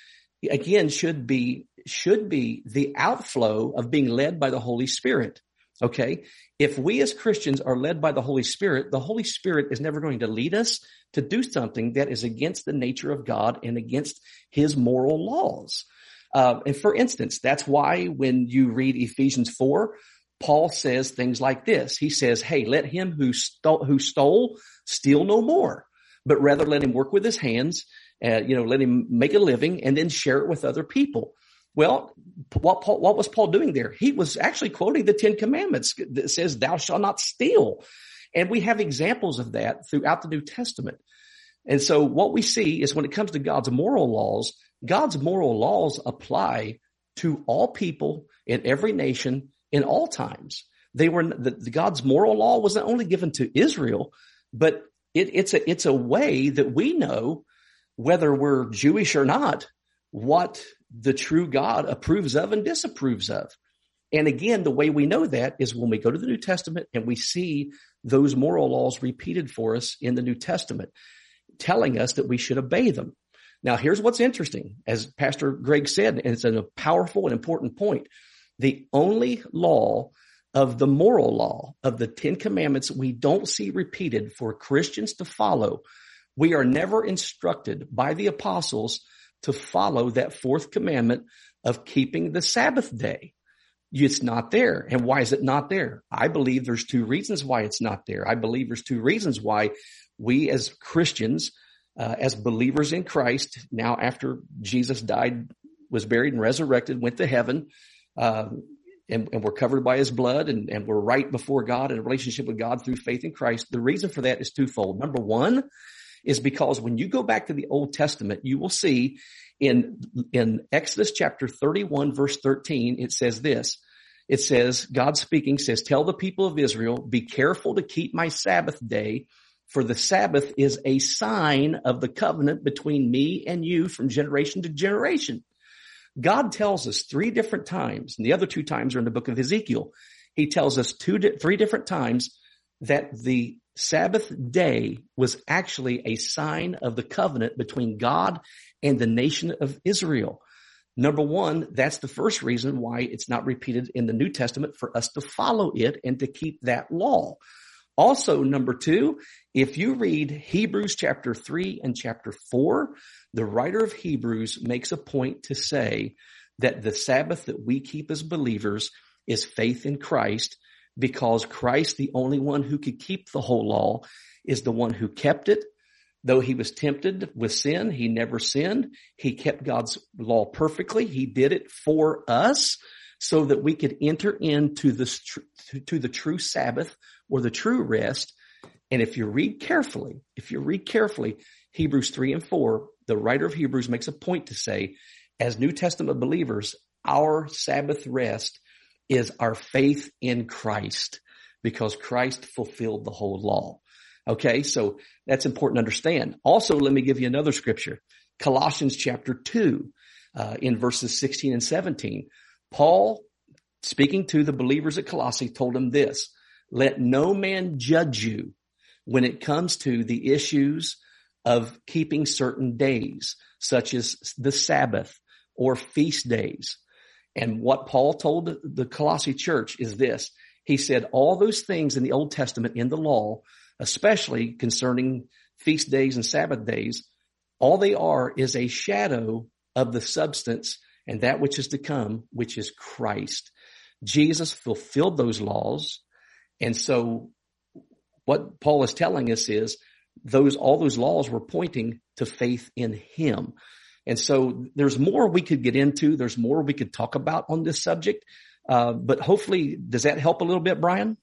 again, should be, should be the outflow of being led by the Holy Spirit. Okay. If we as Christians are led by the Holy Spirit, the Holy Spirit is never going to lead us to do something that is against the nature of God and against his moral laws. Uh, and for instance, that's why when you read Ephesians 4, Paul says things like this. He says, Hey, let him who stole, who stole steal no more, but rather let him work with his hands, uh, you know, let him make a living and then share it with other people. Well, what Paul, what was Paul doing there? He was actually quoting the Ten Commandments that says, thou shalt not steal. And we have examples of that throughout the New Testament. And so what we see is when it comes to God's moral laws, God's moral laws apply to all people in every nation in all times. They were the, the God's moral law was not only given to Israel, but it, it's a it's a way that we know whether we're Jewish or not what the true God approves of and disapproves of. And again, the way we know that is when we go to the New Testament and we see those moral laws repeated for us in the New Testament, telling us that we should obey them. Now, here's what's interesting. As Pastor Greg said, and it's a powerful and important point. The only law of the moral law of the Ten Commandments we don't see repeated for Christians to follow. We are never instructed by the apostles to follow that fourth commandment of keeping the Sabbath day. It's not there. And why is it not there? I believe there's two reasons why it's not there. I believe there's two reasons why we as Christians, uh, as believers in Christ, now after Jesus died, was buried and resurrected, went to heaven, um, and, and, we're covered by his blood and, and we're right before God in a relationship with God through faith in Christ. The reason for that is twofold. Number one is because when you go back to the Old Testament, you will see in, in Exodus chapter 31 verse 13, it says this. It says, God speaking says, tell the people of Israel, be careful to keep my Sabbath day for the Sabbath is a sign of the covenant between me and you from generation to generation. God tells us three different times, and the other two times are in the book of Ezekiel. He tells us two, three different times that the Sabbath day was actually a sign of the covenant between God and the nation of Israel. Number one, that's the first reason why it's not repeated in the New Testament for us to follow it and to keep that law. Also, number two, if you read Hebrews chapter three and chapter four, the writer of Hebrews makes a point to say that the Sabbath that we keep as believers is faith in Christ because Christ, the only one who could keep the whole law, is the one who kept it. Though he was tempted with sin, he never sinned. He kept God's law perfectly. He did it for us so that we could enter into this, to the true Sabbath or the true rest. And if you read carefully, if you read carefully, Hebrews 3 and 4, the writer of Hebrews makes a point to say, as New Testament believers, our Sabbath rest is our faith in Christ because Christ fulfilled the whole law. Okay. So that's important to understand. Also, let me give you another scripture. Colossians chapter two, uh, in verses 16 and 17. Paul, speaking to the believers at Colossae, told them this, let no man judge you when it comes to the issues of keeping certain days, such as the Sabbath or feast days. And what Paul told the Colossae church is this. He said all those things in the Old Testament in the law, especially concerning feast days and Sabbath days, all they are is a shadow of the substance and that which is to come, which is Christ. Jesus fulfilled those laws. And so what Paul is telling us is those, all those laws were pointing to faith in him. And so there's more we could get into. There's more we could talk about on this subject. Uh, but hopefully, does that help a little bit, Brian?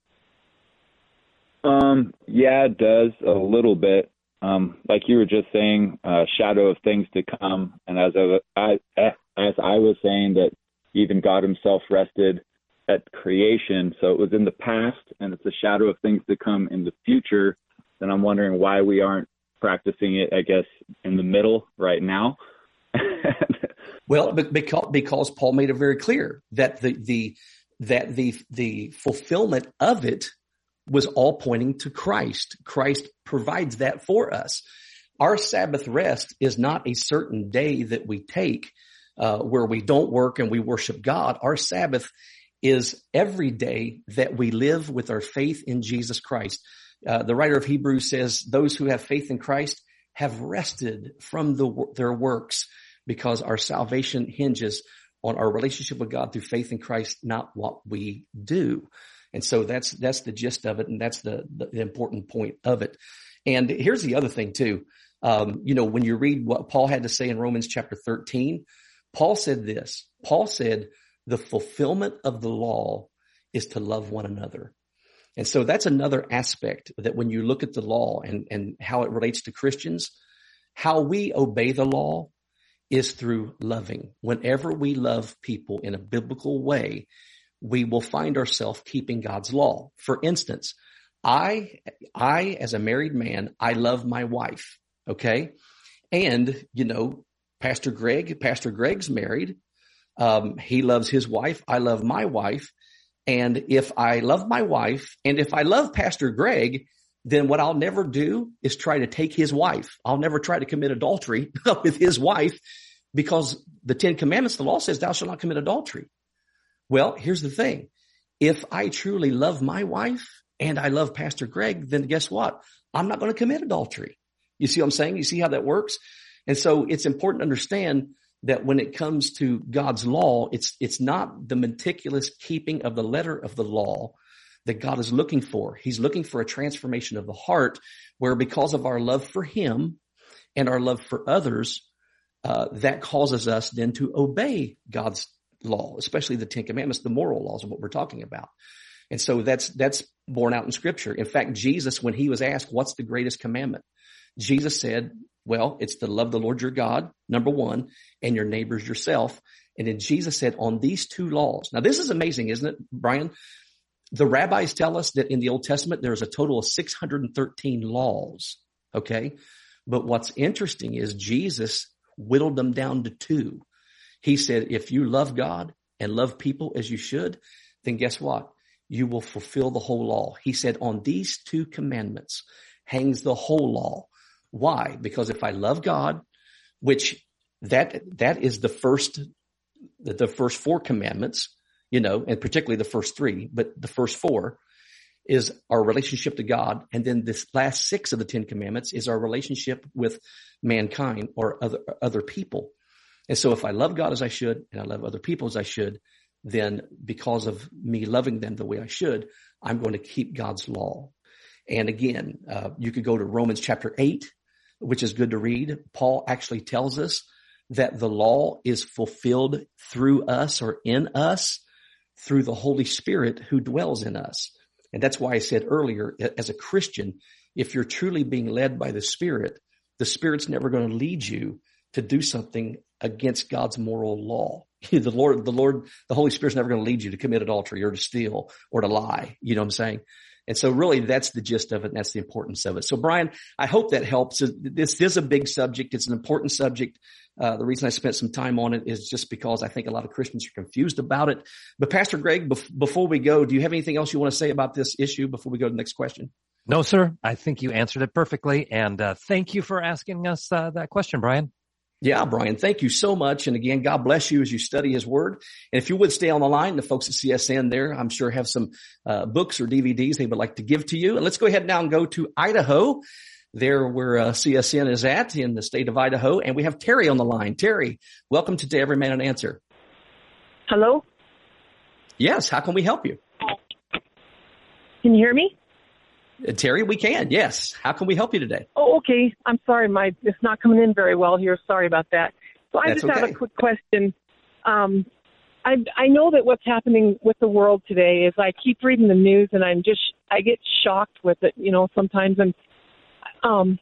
Um, yeah, it does a little bit. Um, like you were just saying, uh, shadow of things to come. And as I, I, as I was saying that even God himself rested at creation. So it was in the past and it's a shadow of things to come in the future. Then I'm wondering why we aren't practicing it, I guess, in the middle right now. [laughs] well, because, because Paul made it very clear that the, the, that the, the fulfillment of it was all pointing to Christ. Christ provides that for us. Our Sabbath rest is not a certain day that we take uh, where we don't work and we worship God. Our Sabbath is every day that we live with our faith in Jesus Christ. Uh, the writer of Hebrews says those who have faith in Christ have rested from the, their works because our salvation hinges on our relationship with God through faith in Christ, not what we do. And so that's, that's the gist of it. And that's the, the important point of it. And here's the other thing too. Um, you know, when you read what Paul had to say in Romans chapter 13, Paul said this, Paul said, the fulfillment of the law is to love one another. And so that's another aspect that when you look at the law and, and how it relates to Christians, how we obey the law is through loving. Whenever we love people in a biblical way, we will find ourselves keeping God's law. For instance, I, I, as a married man, I love my wife. Okay. And, you know, Pastor Greg, Pastor Greg's married. Um, he loves his wife. I love my wife. And if I love my wife and if I love Pastor Greg, then what I'll never do is try to take his wife. I'll never try to commit adultery [laughs] with his wife because the Ten Commandments, the law says thou shalt not commit adultery. Well, here's the thing. If I truly love my wife and I love Pastor Greg, then guess what? I'm not going to commit adultery. You see what I'm saying? You see how that works? And so it's important to understand that when it comes to God's law, it's, it's not the meticulous keeping of the letter of the law that God is looking for. He's looking for a transformation of the heart where because of our love for him and our love for others, uh, that causes us then to obey God's law, especially the Ten Commandments, the moral laws of what we're talking about. And so that's, that's borne out in scripture. In fact, Jesus, when he was asked, what's the greatest commandment? Jesus said, well, it's to love the Lord your God, number one, and your neighbors yourself. And then Jesus said on these two laws. Now this is amazing, isn't it, Brian? The rabbis tell us that in the Old Testament, there's a total of 613 laws. Okay. But what's interesting is Jesus whittled them down to two. He said, if you love God and love people as you should, then guess what? You will fulfill the whole law. He said, on these two commandments hangs the whole law. Why? Because if I love God, which that, that is the first, the first four commandments, you know, and particularly the first three, but the first four is our relationship to God. And then this last six of the 10 commandments is our relationship with mankind or other, other people. And so if I love God as I should and I love other people as I should, then because of me loving them the way I should, I'm going to keep God's law. And again, uh, you could go to Romans chapter eight which is good to read. Paul actually tells us that the law is fulfilled through us or in us through the Holy Spirit who dwells in us. And that's why I said earlier, as a Christian, if you're truly being led by the Spirit, the Spirit's never going to lead you to do something against God's moral law. [laughs] the Lord, the Lord, the Holy Spirit's never going to lead you to commit adultery or to steal or to lie. You know what I'm saying? And so really that's the gist of it. And that's the importance of it. So Brian, I hope that helps. This is a big subject. It's an important subject. Uh, the reason I spent some time on it is just because I think a lot of Christians are confused about it. But Pastor Greg, bef- before we go, do you have anything else you want to say about this issue before we go to the next question? No, sir. I think you answered it perfectly. And uh, thank you for asking us uh, that question, Brian. Yeah, Brian, thank you so much. And again, God bless you as you study his word. And if you would stay on the line, the folks at CSN there, I'm sure have some uh, books or DVDs they would like to give to you. And let's go ahead now and go to Idaho, there where uh, CSN is at in the state of Idaho. And we have Terry on the line. Terry, welcome to, to Every Man an Answer. Hello? Yes. How can we help you? Can you hear me? Uh, Terry, we can. Yes. How can we help you today? Oh, okay. I'm sorry, my it's not coming in very well here. Sorry about that. So I That's just okay. have a quick question. Um, I I know that what's happening with the world today is I keep reading the news and I'm just I get shocked with it, you know, sometimes and um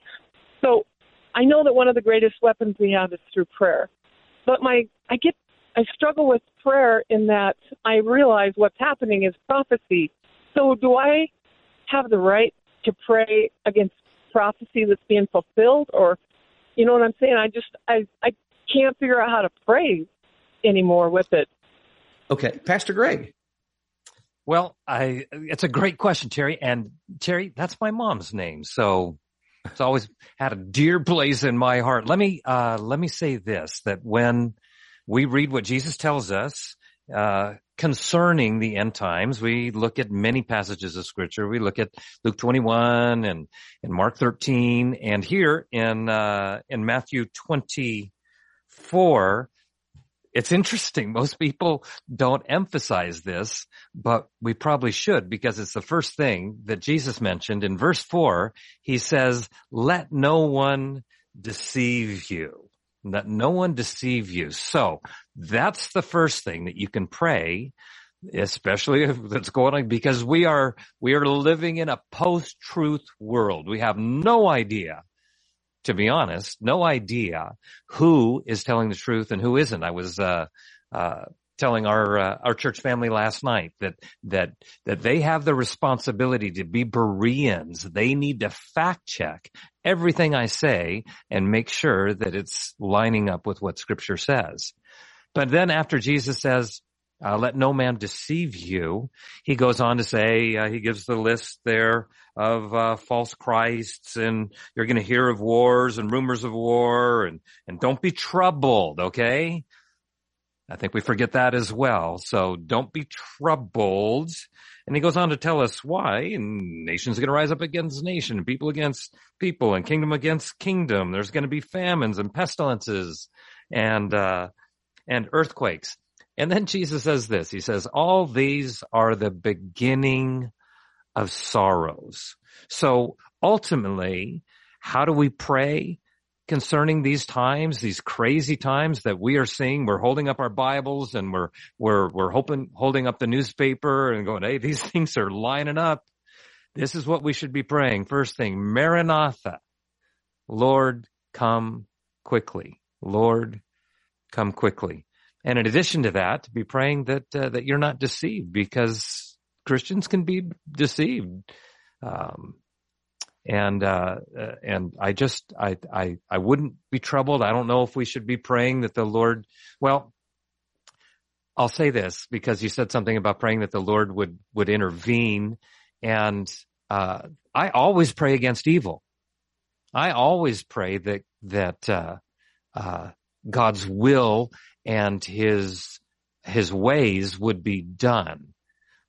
so I know that one of the greatest weapons we have is through prayer. But my I get I struggle with prayer in that I realize what's happening is prophecy. So do I have the right to pray against prophecy that's being fulfilled or you know what I'm saying? I just I I can't figure out how to pray anymore with it. Okay. Pastor Greg. Well, I, it's a great question, Terry. And Terry, that's my mom's name. So it's always had a dear place in my heart. Let me, uh, let me say this, that when we read what Jesus tells us, uh, concerning the end times, we look at many passages of scripture. We look at Luke 21 and, and Mark 13 and here in, uh, in Matthew 24, it's interesting. Most people don't emphasize this, but we probably should because it's the first thing that Jesus mentioned in verse four. He says, let no one deceive you. Let no one deceive you. So that's the first thing that you can pray, especially [laughs] if that's going on because we are, we are living in a post-truth world. We have no idea to be honest, no idea who is telling the truth and who isn't. I was, uh, uh, telling our, uh, our church family last night that, that, that they have the responsibility to be Bereans. They need to fact check everything I say and make sure that it's lining up with what scripture says. But then after Jesus says, uh, let no man deceive you. He goes on to say, uh, he gives the list there of uh, false Christs and you're going to hear of wars and rumors of war and, and don't be troubled. Okay. I think we forget that as well. So don't be troubled. And he goes on to tell us why and nations are going to rise up against nation and people against people and kingdom against kingdom. There's going to be famines and pestilences and, uh, and earthquakes. And then Jesus says this, he says, all these are the beginning of sorrows. So ultimately, how do we pray concerning these times, these crazy times that we are seeing? We're holding up our Bibles and we're, we're, we're hoping, holding up the newspaper and going, Hey, these [laughs] things are lining up. This is what we should be praying. First thing, Maranatha. Lord, come quickly. Lord, come quickly. And in addition to that, to be praying that uh, that you're not deceived because Christians can be deceived. Um, and uh, uh, and I just I I I wouldn't be troubled. I don't know if we should be praying that the Lord. Well, I'll say this because you said something about praying that the Lord would would intervene, and uh, I always pray against evil. I always pray that that uh, uh, God's will and his his ways would be done.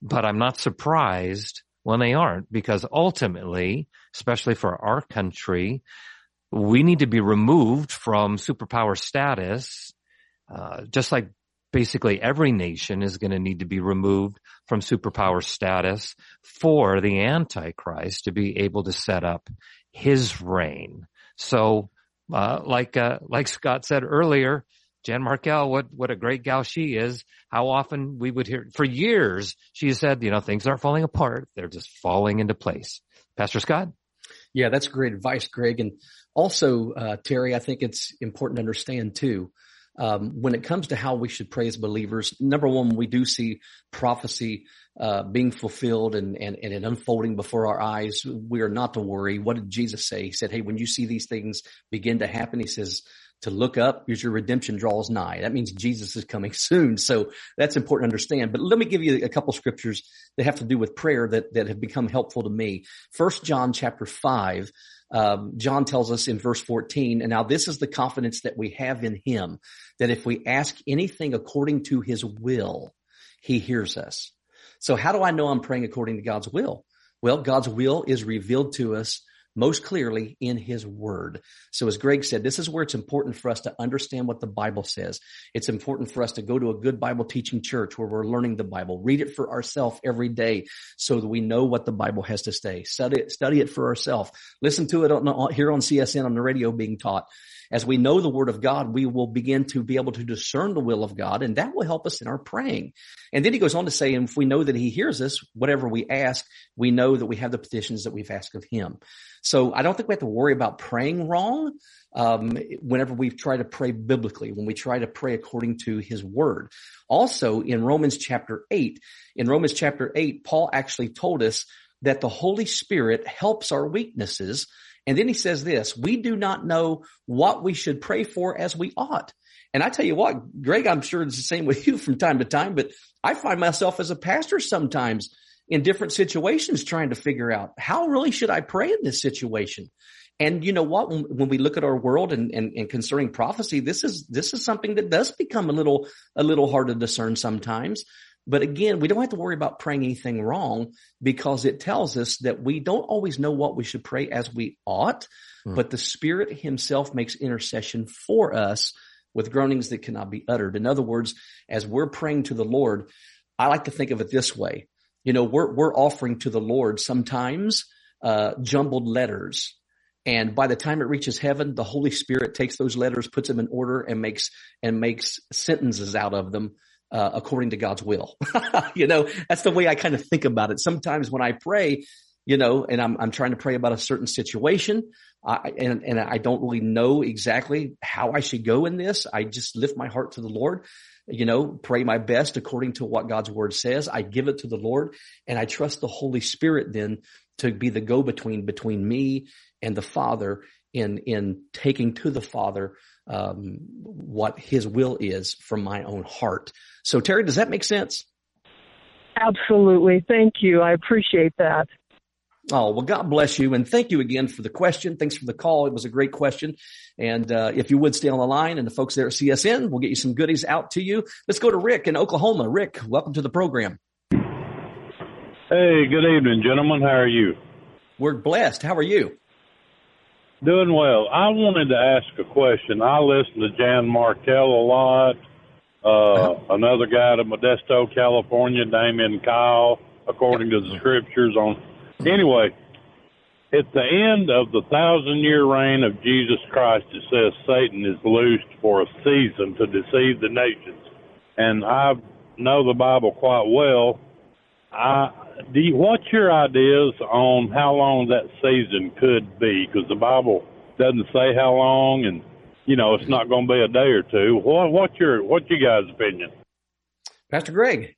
But I'm not surprised when they aren't because ultimately, especially for our country, we need to be removed from superpower status, uh, just like basically every nation is going to need to be removed from superpower status for the Antichrist to be able to set up his reign. So, uh, like, uh, like Scott said earlier, Jan Markell, what, what a great gal she is. How often we would hear, for years, she said, you know, things aren't falling apart. They're just falling into place. Pastor Scott? Yeah, that's great advice, Greg. And also, uh, Terry, I think it's important to understand too, um, when it comes to how we should pray as believers, number one, we do see prophecy uh, being fulfilled and, and, and unfolding before our eyes. We are not to worry. What did Jesus say? He said, Hey, when you see these things begin to happen, he says, to look up because your redemption draws nigh. That means Jesus is coming [laughs] soon. So that's important to understand. But let me give you a couple scriptures that have to do with prayer that, that have become helpful to me. First John chapter five, um, John tells us in verse 14, and now this is the confidence that we have in him, that if we ask anything according to his will, he hears us. So how do I know I'm praying according to God's will? Well, God's will is revealed to us most clearly in his word. So as Greg said, this is where it's important for us to understand what the Bible says. It's important for us to go to a good Bible teaching church where we're learning the Bible, read it for ourselves every day so that we know what the Bible has to say. Study it, study it for ourselves. Listen to it on, here on CSN on the radio being taught as we know the word of God, we will begin to be able to discern the will of God and that will help us in our praying. And then he goes on to say, and if we know that he hears us, whatever we ask, we know that we have the petitions that we've asked of him. So I don't think we have to worry about praying wrong. Um, whenever we try to pray biblically, when we try to pray according to his word. Also in Romans chapter eight, in Romans chapter eight, Paul actually told us that the Holy Spirit helps our weaknesses and then he says this, we do not know what we should pray for as we ought. And I tell you what, Greg, I'm sure it's the same with you from time to time, but I find myself as a pastor sometimes in different situations trying to figure out how really should I pray in this situation? And you know what? When, we look at our world and, and, and, concerning prophecy, this is, this is something that does become a little, a little hard to discern sometimes. But again, we don't have to worry about praying anything wrong because it tells us that we don't always know what we should pray as we ought, mm. but the Spirit Himself makes intercession for us with groanings that cannot be uttered. In other words, as we're praying to the Lord, I like to think of it this way. You know, we're, we're offering to the Lord sometimes, uh, jumbled letters. And by the time it reaches heaven, the Holy Spirit takes those letters, puts them in order and makes, and makes sentences out of them uh, according to God's will. [laughs] you know, that's the way I kind of think about it. Sometimes when I pray, you know, and I'm, I'm trying to pray about a certain situation, I, and, and I don't really know exactly how I should go in this. I just lift my heart to the Lord, you know, pray my best according to what God's word says. I give it to the Lord and I trust the Holy Spirit then to be the go between between me and the Father in, in taking to the Father um, what his will is from my own heart. So Terry, does that make sense? Absolutely. Thank you. I appreciate that. Oh, well, God bless you. And thank you again for the question. Thanks for the call. It was a great question. And, uh, if you would stay on the line and the folks there at CSN, we'll get you some goodies out to you. Let's go to Rick in Oklahoma. Rick, welcome to the program. Hey, good evening, gentlemen. How are you? We're blessed. How are you? Doing well. I wanted to ask a question. I listen to Jan Markell a lot. Uh, uh-huh. another guy to Modesto, California, Damian Kyle, according to the scriptures on. Anyway, at the end of the thousand year reign of Jesus Christ, it says Satan is loosed for a season to deceive the nations. And I know the Bible quite well. I do you, what's your ideas on how long that season could be? Because the Bible doesn't say how long, and you know it's not going to be a day or two. What, what's your what's your guys' opinion? Pastor Greg.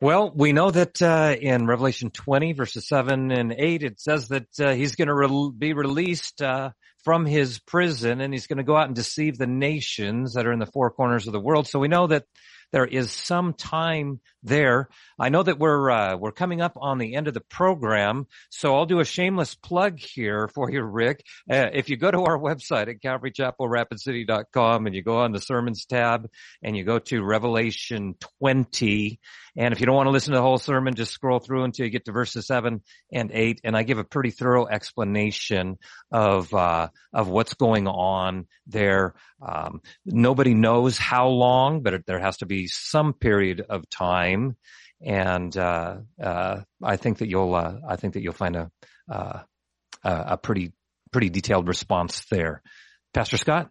Well, we know that uh, in Revelation 20, verses 7 and 8, it says that uh, he's going to re- be released uh, from his prison and he's going to go out and deceive the nations that are in the four corners of the world. So we know that there is some time there. I know that we're uh, we're coming up on the end of the program, so I'll do a shameless plug here for you, Rick. Uh, if you go to our website at CalvaryChapelRapidCity.com and you go on the sermons tab and you go to Revelation 20, and if you don't want to listen to the whole sermon, just scroll through until you get to verses seven and eight, and I give a pretty thorough explanation of uh, of what's going on there. Um, nobody knows how long, but there has to be some period of time, and uh, uh, I think that you'll uh, I think that you'll find a uh, a pretty pretty detailed response there, Pastor Scott.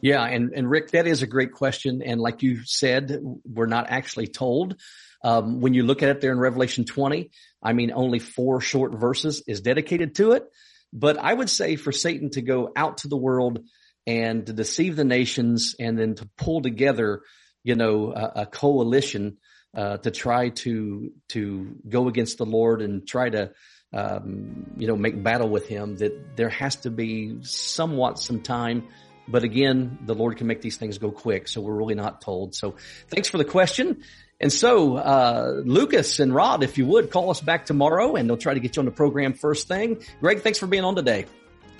Yeah, and, and Rick, that is a great question. And like you said, we're not actually told. Um, when you look at it there in Revelation 20, I mean, only four short verses is dedicated to it. But I would say for Satan to go out to the world and to deceive the nations and then to pull together, you know, a, a coalition uh, to try to to go against the Lord and try to um, you know make battle with Him. That there has to be somewhat some time. But again, the Lord can make these things go quick, so we're really not told. So thanks for the question. And so, uh, Lucas and Rod, if you would call us back tomorrow and they'll try to get you on the program first thing. Greg, thanks for being on today.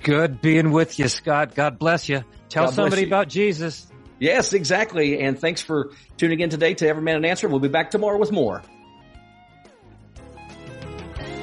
Good being with you, Scott. God bless you. Tell bless somebody you. about Jesus. Yes, exactly. And thanks for tuning in today to Every Man an Answer. We'll be back tomorrow with more.